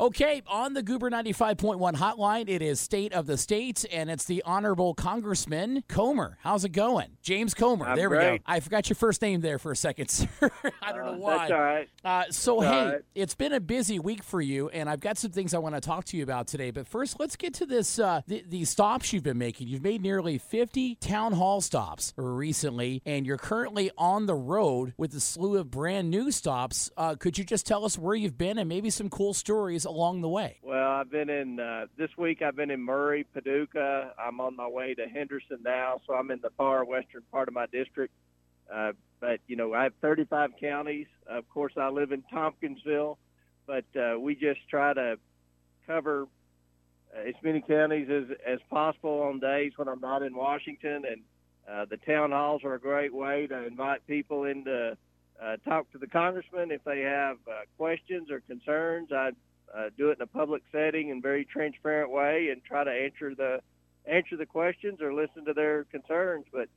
Okay, on the Goober 95.1 hotline, it is State of the States, and it's the Honorable Congressman Comer. How's it going? James Comer. I'm there we great. go. I forgot your first name there for a second, sir. I don't know why. That's all right. Uh, so, That's hey, right. it's been a busy week for you, and I've got some things I want to talk to you about today. But first, let's get to this uh, th- these stops you've been making. You've made nearly 50 town hall stops recently, and you're currently on the road with a slew of brand new stops. Uh, could you just tell us where you've been and maybe some cool stories along the way? Well, I've been in uh, this week. I've been in Murray, Paducah. I'm on my way to Henderson now, so I'm in the far western part of my district. Uh, but you know, I have 35 counties. Of course, I live in Tompkinsville, but uh, we just try to cover as many counties as as possible on days when I'm not in Washington. And uh, the town halls are a great way to invite people in to uh, talk to the congressman if they have uh, questions or concerns. I uh, do it in a public setting and very transparent way and try to answer the answer the questions or listen to their concerns. But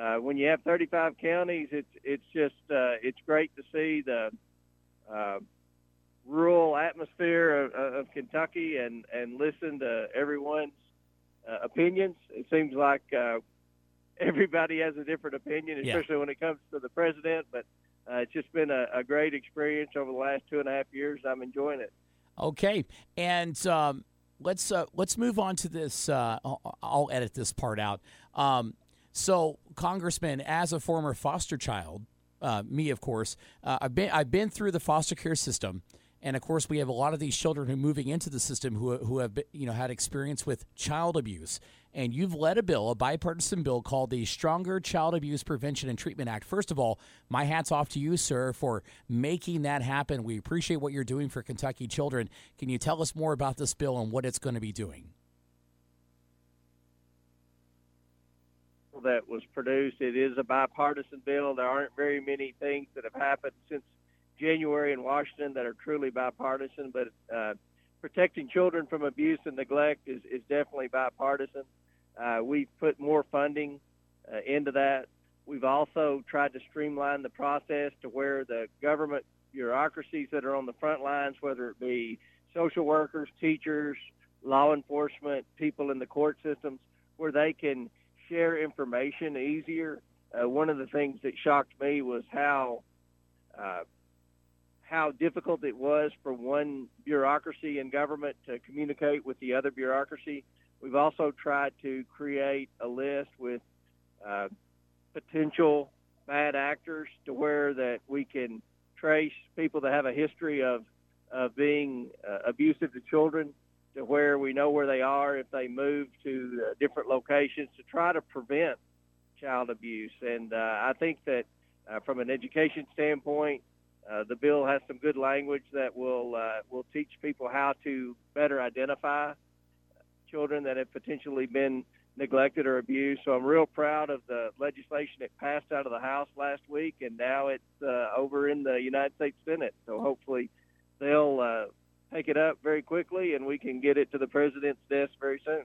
uh, when you have 35 counties, it's it's just uh, it's great to see the uh, rural atmosphere of, of Kentucky and and listen to everyone's uh, opinions. It seems like uh, everybody has a different opinion, Yeah. especially when it comes to the president. But uh, it's just been a, a great experience over the last two and a half years. I'm enjoying it. Okay, and um, let's uh, let's move on to this. Uh, I'll, edit this part out. Um, so, Congressman, as a former foster child, uh, me of course, uh, I've been I've been through the foster care system, and of course, we have a lot of these children who are moving into the system who who have you know had experience with child abuse. And you've led a bill, a bipartisan bill called the Stronger Child Abuse Prevention and Treatment Act. First of all, my hat's off to you, sir, for making that happen. We appreciate what you're doing for Kentucky children. Can you tell us more about this bill and what it's going to be doing? that was produced. It is a bipartisan bill. There aren't very many things that have happened since January in Washington that are truly bipartisan, but uh, protecting children from abuse and neglect is, is definitely bipartisan. Uh, we've put more funding uh, into that. We've also tried to streamline the process to where the government bureaucracies that are on the front lines, whether it be social workers, teachers, law enforcement, people in the court systems, where they can share information easier. Uh, one of the things that shocked me was how uh, how difficult it was for one bureaucracy in government to communicate with the other bureaucracy. We've also tried to create a list with uh, potential bad actors to where that we can trace people that have a history of of being uh, abusive to children to where we know where they are if they move to uh, different locations to try to prevent child abuse. And uh, I think that uh, from an education standpoint, uh, the bill has some good language that will uh, will teach people how to better identify children that have potentially been neglected or abused. So I'm real proud of the legislation that passed out of the House last week, and now it's uh, over in the United States Senate. So hopefully they'll uh, take it up very quickly, and we can get it to the president's desk very soon.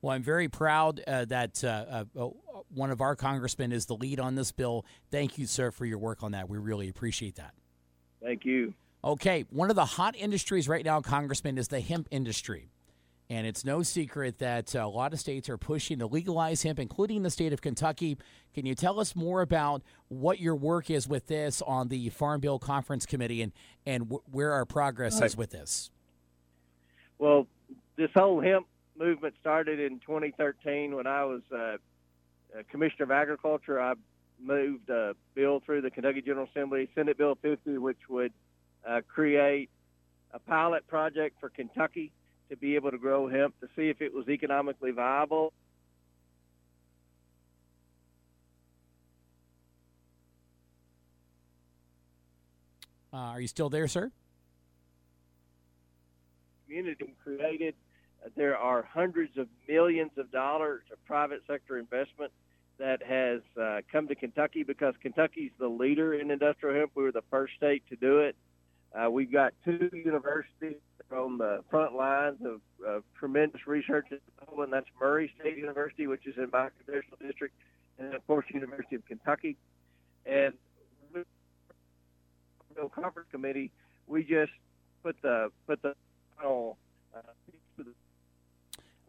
Well, I'm very proud uh, that uh, uh, one of our congressmen is the lead on this bill. Thank you, sir, for your work on that. We really appreciate that. Thank you. Okay, one of the hot industries right now, Congressman, is the hemp industry. And it's no secret that a lot of states are pushing to legalize hemp, including the state of Kentucky. Can you tell us more about what your work is with this on the Farm Bill Conference Committee and, and w- where our progress is with this? Well, this whole hemp movement started in 2013 when I was uh, Commissioner of Agriculture. I moved a bill through the Kentucky General Assembly, Senate Bill 50, which would uh, create a pilot project for Kentucky to be able to grow hemp to see if it was economically viable. Uh, are you still there, sir? community created. Uh, There are hundreds of millions of dollars of private sector investment that has uh, come to Kentucky because Kentucky's the leader in industrial hemp. We were the first state to do it. Uh, we've got two universities on the front lines of, of tremendous research and. That's Murray State University, which is in my congressional district, and of course, University of Kentucky. And the conference committee, we just put the put the final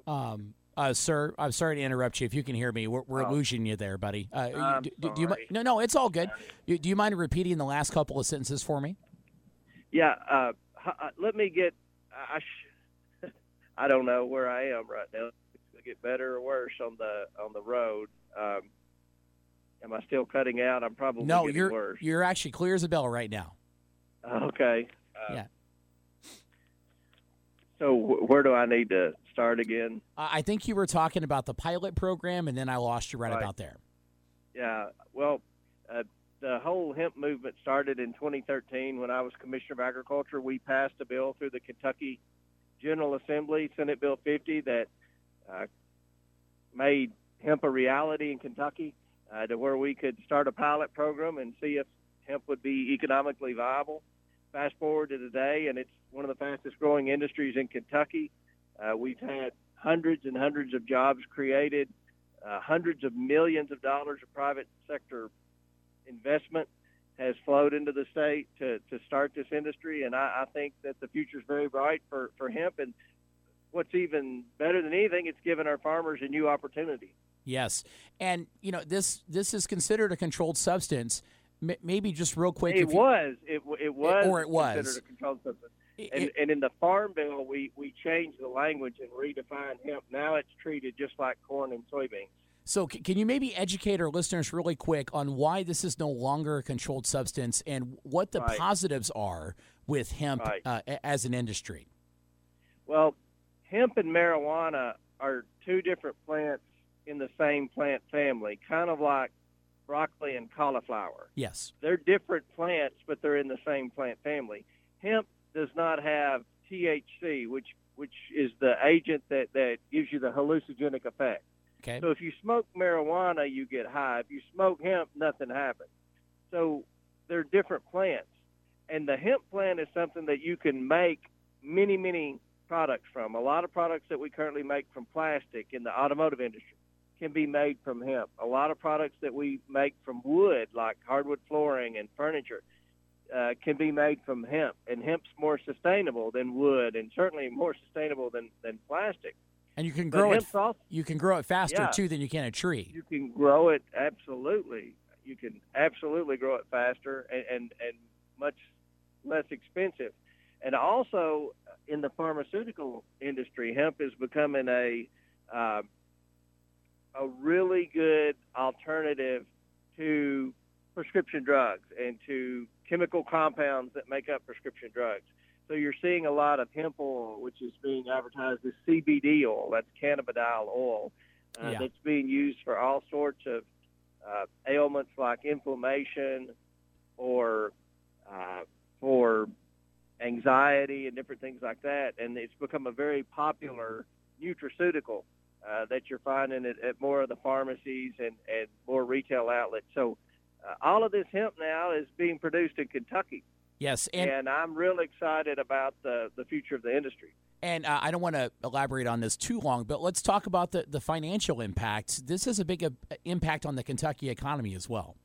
Um, uh, sir, I'm sorry to interrupt you. If you can hear me, we're, we're Oh. losing you there, buddy. Uh, I'm do, do you, no, no, it's all good. You- Do you mind repeating the last couple of sentences for me? Yeah, uh, uh, let me get. I sh- I don't know where I am right now. Get better or worse on the on the road. Um, am I still cutting out? I'm probably no, getting you're worse. you're actually clear as a bell right now. Okay. Uh, Yeah. So where do I need to start again? Uh, I think you were talking about the pilot program, and then I lost you right, Right. about there. Yeah. Well, uh, the whole hemp movement started in 2013 when I was Commissioner of Agriculture. We passed a bill through the Kentucky General Assembly, Senate Bill 50, that uh, made hemp a reality in Kentucky, uh, to where we could start a pilot program and see if hemp would be economically viable. Fast forward to today, and it's one of the fastest growing industries in Kentucky. Uh, we've had hundreds and hundreds of jobs created uh, hundreds of millions of dollars of private sector investment has flowed into the state to, to start this industry, and I, I think that the future is very bright for, for hemp. And what's even better than anything, it's given our farmers a new opportunity. Yes, and you know this this is considered a controlled substance. M- maybe just real quick, It if you- was, it, it was, or it was. considered a controlled substance. It- And, and in the farm bill, we, we changed the language and redefined hemp. Now it's treated just like corn and soybeans. So, can you maybe educate our listeners really quick on why this is no longer a controlled substance and what the Right. positives are with hemp Right. uh, as an industry? Well, hemp and marijuana are two different plants in the same plant family, kind of like broccoli and cauliflower. Yes. They're different plants, but they're in the same plant family. Hemp does not have THC, which which is the agent that, that gives you the hallucinogenic effect. Okay. So if you smoke marijuana, you get high. If you smoke hemp, nothing happens. So they're different plants. And the hemp plant is something that you can make many, many products from. A lot of products that we currently make from plastic in the automotive industry can be made from hemp. A lot of products that we make from wood, like hardwood flooring and furniture, uh, can be made from hemp. And hemp's more sustainable than wood and certainly more sustainable than, than plastic. And you can But grow it. also You can grow it faster Yeah. too than you can a tree. you can grow it absolutely. You can absolutely grow it faster and, and, and much less expensive. And also in the pharmaceutical industry, hemp is becoming a uh, a really good alternative to prescription drugs and to chemical compounds that make up prescription drugs. So you're seeing a lot of hemp oil, which is being advertised as CBD oil. That's cannabidiol oil. Uh, Yeah. That's being used for all sorts of uh, ailments like inflammation or uh, for anxiety and different things like that. And it's become a very popular nutraceutical uh, that you're finding at, at more of the pharmacies and, and more retail outlets. So uh, all of this hemp now is being produced in Kentucky. Yes, and And, I'm really excited about the, the future of the industry. and uh, I don't want to elaborate on this too long, but let's talk about the the financial impact. This has a big uh, impact on the Kentucky economy as well.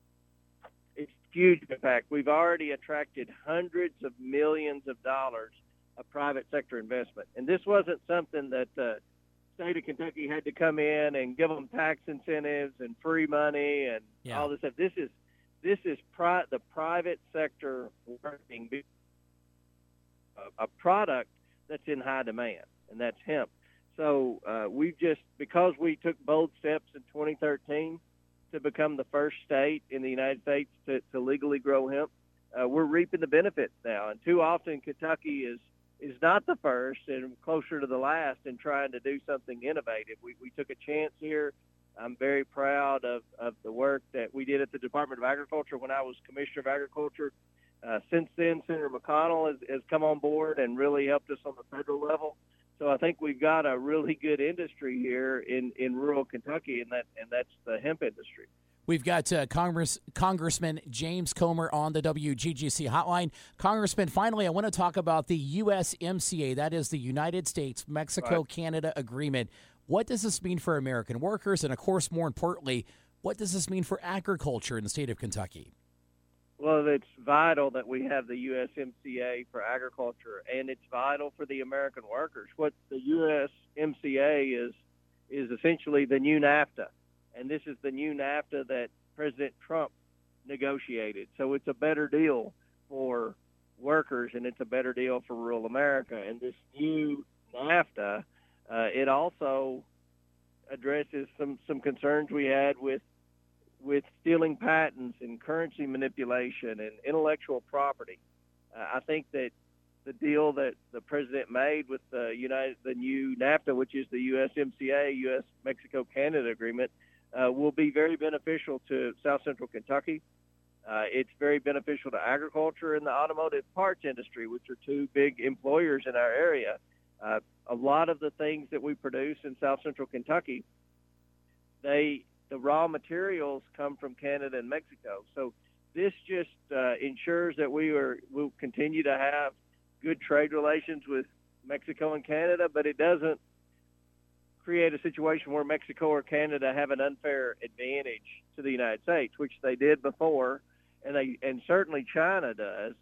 It's huge impact. We've already attracted hundreds of millions of dollars of private sector investment. And this wasn't something that the state of Kentucky had to come in and give them tax incentives and free money and Yeah. all this stuff. This is this is pri- the private sector working a, a product that's in high demand, and that's hemp. So uh, we've just because we took bold steps in 2013 to become the first state in the United States to, to legally grow hemp, uh, we're reaping the benefits now. And too often Kentucky is is not the first and closer to the last in trying to do something innovative. We, we took a chance here. I'm very proud of, of the work that we did at the Department of Agriculture when I was Commissioner of Agriculture. Uh, since then, Senator McConnell has, has come on board and really helped us on the federal level. So I think we've got a really good industry here in, in rural Kentucky, and that and that's the hemp industry. We've got uh, Congress Congressman James Comer on the WGGC hotline. Congressman, finally, I want to talk about the USMCA. That is the United States Mexico Canada Agreement. What does this mean for American workers? And of course, more importantly, what does this mean for agriculture in the state of Kentucky? Well, it's vital that we have the USMCA for agriculture, and it's vital for the American workers. What the USMCA is is essentially the new NAFTA, and this is the new NAFTA that President Trump negotiated. So it's a better deal for workers, and it's a better deal for rural America. And this new NAFTA, it also addresses some some concerns we had with with stealing patents and currency manipulation and intellectual property. Uh, I think that the deal that the president made with the United, the new NAFTA, which is the USMCA, U.S. Mexico Canada agreement, uh, will be very beneficial to South Central Kentucky. Uh, it's very beneficial to agriculture and the automotive parts industry, which are two big employers in our area. A lot of the things that we produce in South Central Kentucky, they the raw materials come from Canada and Mexico. So this just uh, ensures that we are will continue to have good trade relations with Mexico and Canada, but it doesn't create a situation where Mexico or Canada have an unfair advantage to the United States, which they did before, and they and certainly China does.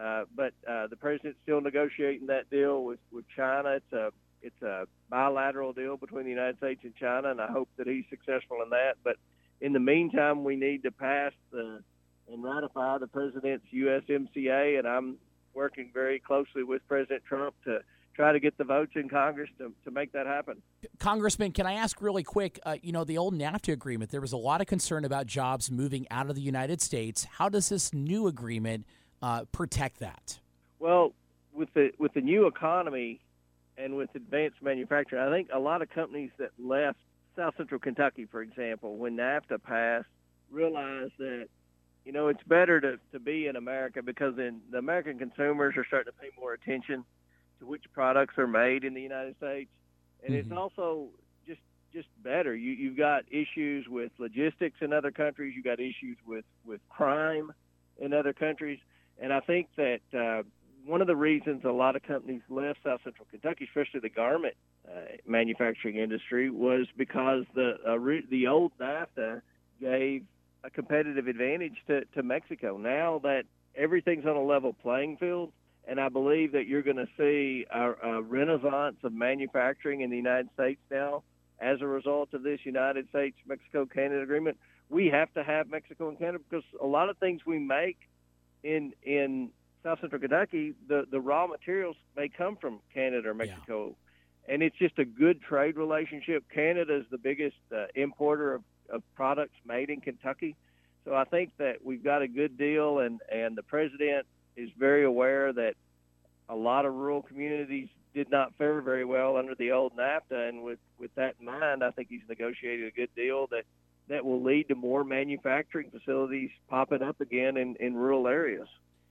Uh, but uh, the president's still negotiating that deal with, with China. It's a it's a bilateral deal between the United States and China, and I hope that he's successful in that. But in the meantime, we need to pass the and ratify the president's USMCA, and I'm working very closely with President Trump to try to get the votes in Congress to, to make that happen. Congressman, can I ask really quick? Uh, you know, the old NAFTA agreement, there was a lot of concern about jobs moving out of the United States. How does this new agreement uh, protect that? Well, with the with the new economy, and with advanced manufacturing. I think a lot of companies that left South Central Kentucky, for example, when NAFTA passed, realized that you know it's better to to be in America because then the American consumers are starting to pay more attention to which products are made in the United States, and mm-hmm. it's also just just better. You you've got issues with logistics in other countries. You've got issues with with crime in other countries, and I think that. Uh, one of the reasons a lot of companies left South Central Kentucky, especially the garment uh, manufacturing industry, was because the uh, re- the old NAFTA gave a competitive advantage to, to Mexico. Now that everything's on a level playing field, and I believe that you're going to see a, a renaissance of manufacturing in the United States now as a result of this United States Mexico Canada agreement. We have to have Mexico and Canada because a lot of things we make in in South Central Kentucky, the the raw materials may come from Canada or Mexico, yeah. and it's just a good trade relationship. Canada is the biggest uh, importer of, of products made in Kentucky, so I think that we've got a good deal, and and the president is very aware that a lot of rural communities did not fare very well under the old NAFTA, and with with that in mind, I think he's negotiated a good deal that that will lead to more manufacturing facilities popping up again in, in rural areas.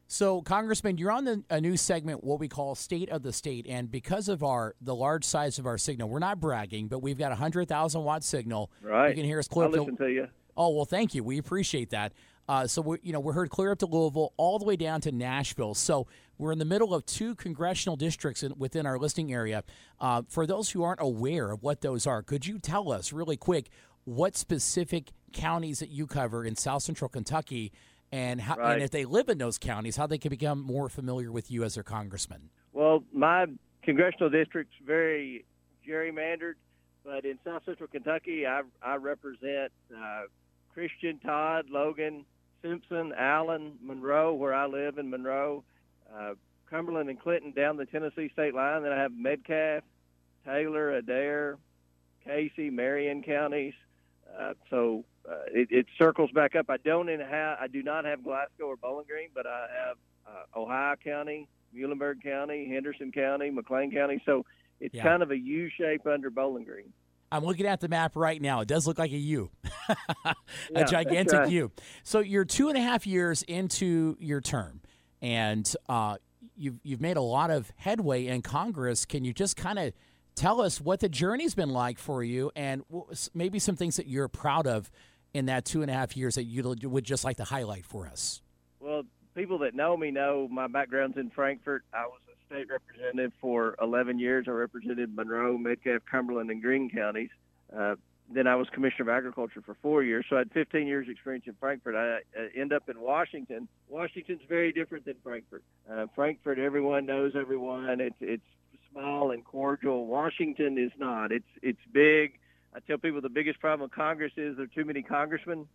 So, Congressman, you're on the, a new segment, what we call State of the State, and because of our the large size of our signal, we're not bragging, but we've got a hundred thousand watt signal. Right. You can hear us clear. I'll listen to you. Oh well, thank you. We appreciate that. Uh, so we, you know, we're heard clear up to Louisville, all the way down to Nashville. So we're in the middle of two congressional districts in, within our listing area. Uh, for those who aren't aware of what those are, could you tell us really quick what specific counties that you cover in South Central Kentucky? and how, right. and if they live in those counties, how they can become more familiar with you as their congressman. Well, my congressional district's very gerrymandered, but in South Central Kentucky, I, I represent uh, Christian, Todd, Logan, Simpson, Allen, Monroe, where I live in Monroe, uh, Cumberland and Clinton down the Tennessee state line. Then I have Metcalfe, Taylor, Adair, Casey, Marion counties. Uh, so uh, it, it, circles back up. I don't have, I do not have Glasgow or Bowling Green, but I have uh, Ohio County, Muhlenberg County, Henderson County, McLean County. So it's yeah. kind of a U shape under Bowling Green. I'm looking at the map right now. It does look like a U, a yeah, gigantic right. U. So you're two and a half years into your term, and uh, you've you've made a lot of headway in Congress. Can you just kind of tell us what the journey's been like for you, and maybe some things that you're proud of in that two and a half years that you would just like to highlight for us? Well, people that know me know my background's in Frankfort. I was a state representative for 11 years. I represented Monroe, Metcalfe, Cumberland, and Green counties. Uh, then I was commissioner of agriculture for four years, so I had 15 years experience in Frankfort. I, I end up in Washington. Washington's very different than Frankfort. Uh, Frankfort, everyone knows everyone. It's it's small and cordial. Washington is not. It's it's big. I tell people the biggest problem with Congress is there are too many congressmen.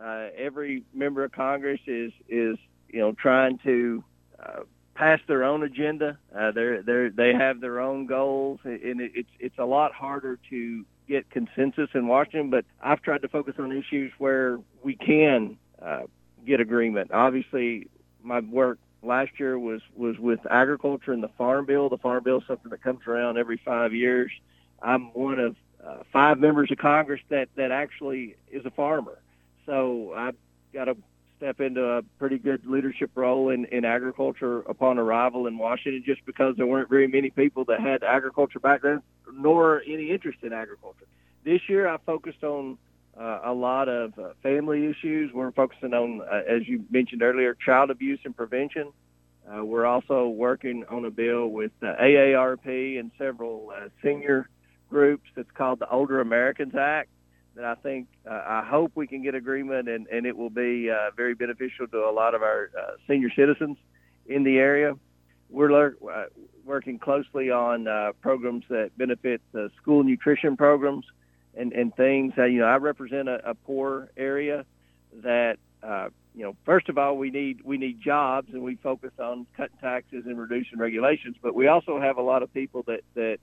Uh, every member of Congress is is you know trying to uh, pass their own agenda. Uh, they're they they have their own goals, and it, it's it's a lot harder to get consensus in Washington, but I've tried to focus on issues where we can uh, get agreement. Obviously, my work last year was was with agriculture and the farm bill. The farm bill is something that comes around every five years. I'm one of uh, five members of Congress that that actually is a farmer, so I've got to step into a pretty good leadership role in, in agriculture upon arrival in Washington just because there weren't very many people that had agriculture background nor any interest in agriculture. This year, I focused on uh, a lot of uh, family issues. We're focusing on, uh, as you mentioned earlier, child abuse and prevention. Uh, we're also working on a bill with the AARP and several uh, senior groups that's called the Older Americans Act that I think uh, I hope we can get agreement and, and it will be very beneficial to a lot of our senior citizens in the area. We're uh, working closely on programs that benefit the school nutrition programs and, and things. Uh, you know, I represent a, a poor area that, uh, you know, first of all, we need we need jobs, and we focus on cutting taxes and reducing regulations. But we also have a lot of people that that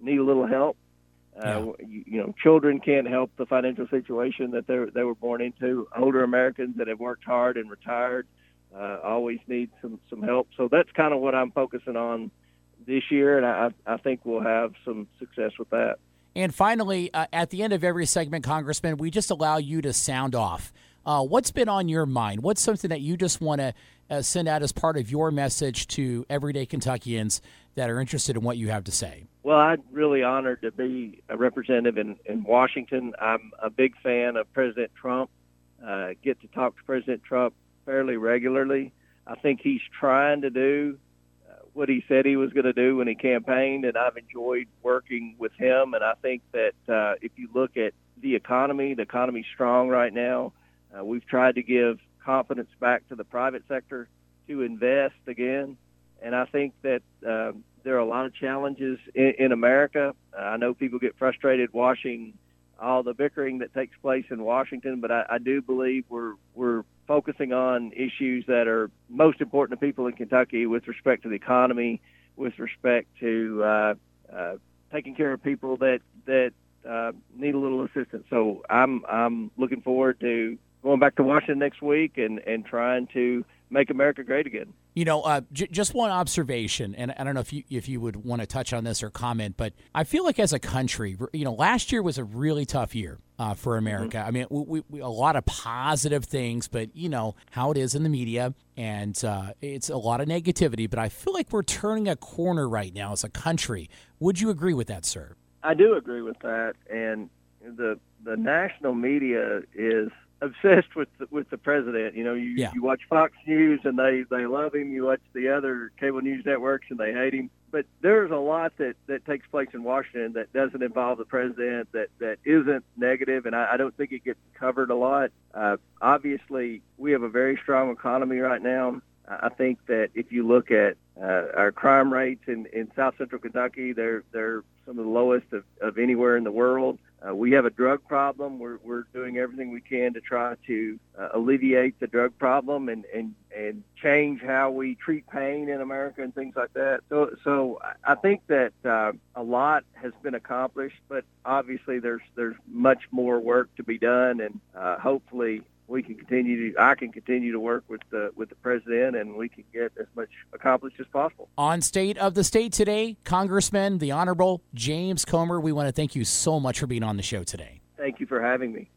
need a little help. Uh, yeah. you, you know, children can't help the financial situation that they they were born into. Older Americans that have worked hard and retired uh, always need some some help. So that's kind of what I'm focusing on this year, and I I think we'll have some success with that. And finally, uh, at the end of every segment, Congressman, we just allow you to sound off. Uh, what's been on your mind? What's something that you just want to uh, send out as part of your message to everyday Kentuckians that are interested in what you have to say? Well, I'm really honored to be a representative in, in Washington. I'm a big fan of President Trump. Uh, get to talk to President Trump fairly regularly. I think he's trying to do what he said he was going to do when he campaigned, and I've enjoyed working with him. And I think that uh, if you look at the economy, the economy's strong right now. Uh, we've tried to give confidence back to the private sector to invest again, and I think that uh, there are a lot of challenges in, in America. Uh, I know people get frustrated watching all the bickering that takes place in Washington, but I, I do believe we're we're focusing on issues that are most important to people in Kentucky with respect to the economy, with respect to uh, uh, taking care of people that that uh, need a little assistance. So I'm I'm looking forward to going back to Washington next week and and trying to make America great again. You know, uh, j- just one observation, and I don't know if you if you would want to touch on this or comment, but I feel like as a country, you know, last year was a really tough year uh, for America. Mm-hmm. I mean, we, we, a lot of positive things, but you know how it is in the media, and uh, it's a lot of negativity. But I feel like we're turning a corner right now as a country. Would you agree with that, sir? I do agree with that, and the the national media is obsessed with the, with the president. You know, you yeah. you watch Fox News and they they love him. You watch the other cable news networks and they hate him. But there's a lot that that takes place in Washington that doesn't involve the president that that isn't negative, and I, I don't think it gets covered a lot. Uh, obviously, we have a very strong economy right now. I think that if you look at uh, our crime rates in, in South Central Kentucky, they're they're some of the lowest of, of anywhere in the world. Uh, we have a drug problem. We're, we're doing everything we can to try to uh, alleviate the drug problem and, and, and change how we treat pain in America and things like that. So, so I think that uh, a lot has been accomplished, but obviously there's there's much more work to be done, and uh, hopefully we can continue to I can continue to work with the with the president and we can get as much accomplished as possible. On State of the State today, Congressman the Honorable James Comer, we want to thank you so much for being on the show today. Thank you for having me.